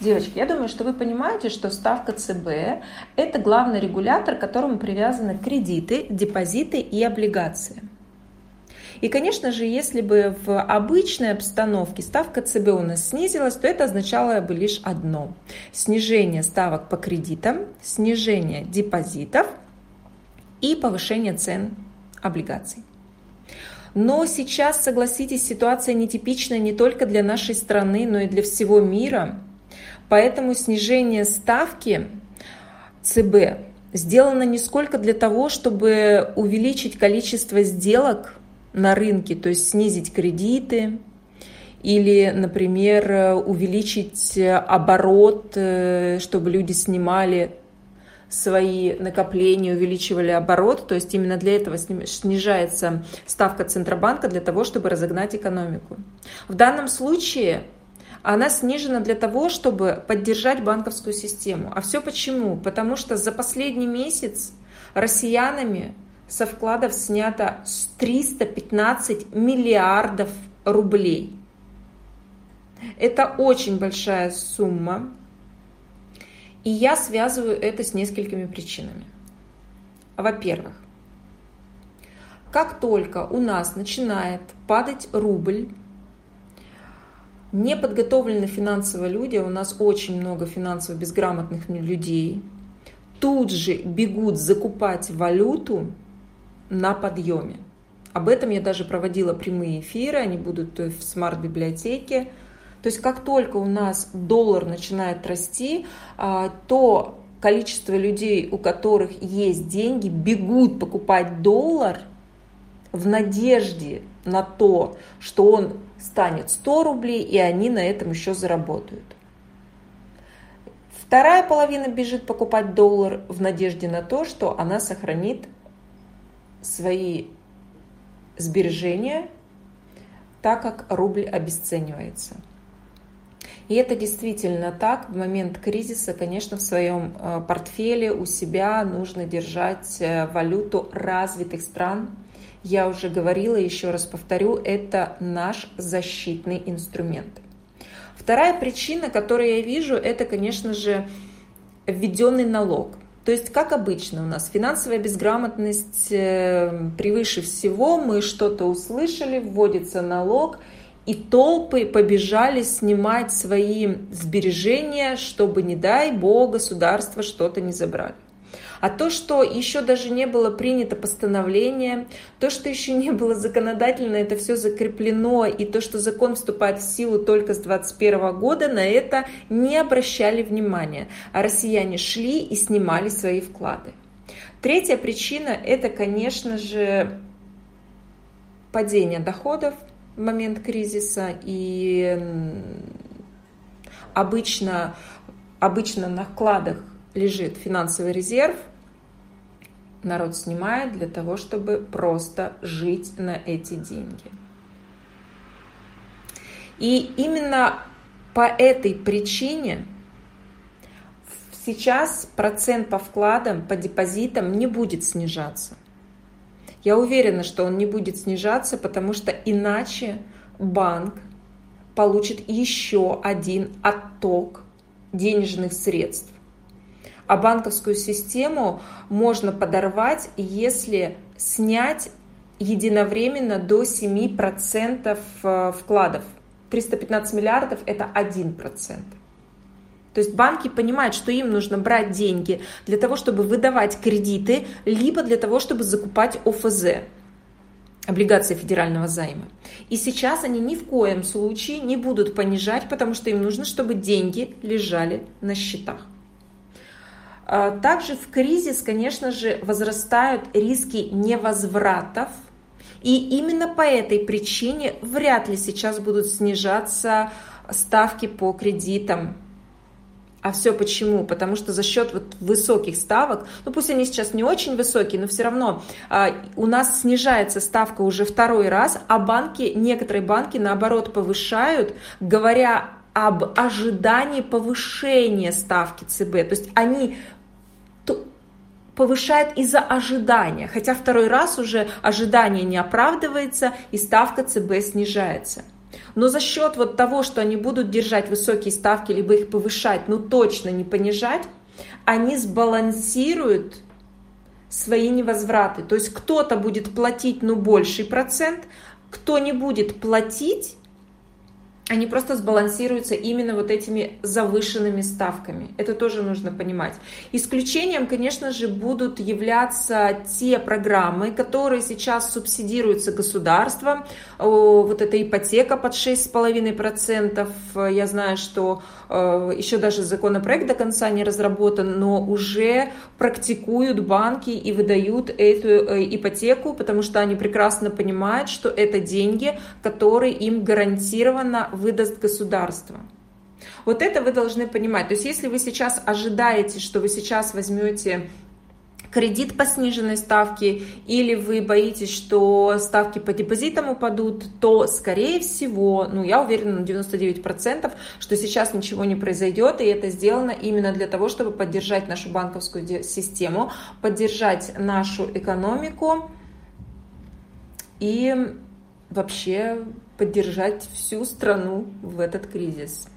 Девочки, я думаю, что вы понимаете, что ставка ЦБ – это главный регулятор, к которому привязаны кредиты, депозиты и облигации. И, конечно же, если бы в обычной обстановке ставка ЦБ у нас снизилась, то это означало бы лишь одно – снижение ставок по кредитам, снижение депозитов и повышение цен облигаций. Но сейчас, согласитесь, ситуация нетипичная не только для нашей страны, но и для всего мира. Поэтому снижение ставки ЦБ сделано не сколько для того, чтобы увеличить количество сделок на рынке, то есть снизить кредиты, или, например, увеличить оборот, э, чтобы люди снимали свои накопления, увеличивали оборот. То есть именно для этого снижается ставка Центробанка для того, чтобы разогнать экономику. В данном случае она снижена для того, чтобы поддержать банковскую систему. А все почему? Потому что за последний месяц россиянами со вкладов снято 315 миллиардов рублей. Это очень большая сумма. И я связываю это с несколькими причинами. Во-первых, как только у нас начинает падать рубль, неподготовленные финансово люди, у нас очень много финансово безграмотных людей, тут же бегут закупать валюту на подъеме. Об этом я даже проводила прямые эфиры, они будут в смарт-библиотеке. То есть как только у нас доллар начинает расти, а, то количество людей, у которых есть деньги, бегут покупать доллар в надежде на то, что он станет 100 рублей, и они на этом еще заработают. Вторая половина бежит покупать доллар в надежде на то, что она сохранит свои сбережения, так как рубль обесценивается. И это действительно так. В момент кризиса, конечно, в своем э, портфеле у себя нужно держать э, валюту развитых стран. Я уже говорила, еще раз повторю, это наш защитный инструмент. Вторая причина, которую я вижу, это, конечно же, введенный налог. То есть, как обычно у нас, финансовая безграмотность э, превыше всего, мы что-то услышали, вводится налог – и толпы побежали снимать свои сбережения, чтобы, не дай бог, государство что-то не забрали. А то, что еще даже не было принято постановление, то, что еще не было законодательно, это все закреплено, и то, что закон вступает в силу только с 2021 года, на это не обращали внимания. А россияне шли и снимали свои вклады. Третья причина – это, конечно же, падение доходов, в момент кризиса, и обычно, обычно на вкладах лежит финансовый резерв, народ снимает для того, чтобы просто жить на эти деньги. И именно по этой причине сейчас процент по вкладам, по депозитам не будет снижаться. Я уверена, что он не будет снижаться, потому что иначе банк получит еще один отток денежных средств. А банковскую систему можно подорвать, если снять единовременно до 7% э, вкладов. 315 миллиардов – это 1%. То есть банки понимают, что им нужно брать деньги для того, чтобы выдавать кредиты, либо для того, чтобы закупать ОФЗ, облигации федерального займа. И сейчас они ни в коем случае не будут понижать, потому что им нужно, чтобы деньги лежали на счетах. А, также в кризис, конечно же, возрастают риски невозвратов, и именно по этой причине вряд ли сейчас будут снижаться ставки по кредитам а все почему? Потому что за счет вот высоких ставок, ну пусть они сейчас не очень высокие, но все равно а, у нас снижается ставка уже второй раз, а банки, некоторые банки наоборот повышают, говоря об ожидании повышения ставки ЦБ. То есть они повышают из-за ожидания, хотя второй раз уже ожидание не оправдывается и ставка ЦБ снижается. Но за счет вот того, что они будут держать высокие ставки, либо их повышать, но точно не понижать, они сбалансируют свои невозвраты. То есть кто-то будет платить, ну, больший процент, кто не будет платить, они просто сбалансируются именно вот этими завышенными ставками. Это тоже нужно понимать. Исключением, конечно же, будут являться те программы, которые сейчас субсидируются государством. Вот эта ипотека под 6,5%. Я знаю, что э, еще даже законопроект до конца не разработан, но уже практикуют банки и выдают эту э, ипотеку, потому что они прекрасно понимают, что это деньги, которые им гарантированно выдаст государство. Вот это вы должны понимать. То есть если вы сейчас ожидаете, что вы сейчас возьмете кредит по сниженной ставке, или вы боитесь, что ставки по депозитам упадут, то, скорее всего, ну, я уверена на 99%, что сейчас ничего не произойдет, и это сделано именно для того, чтобы поддержать нашу банковскую систему, поддержать нашу экономику и вообще поддержать всю страну в этот кризис.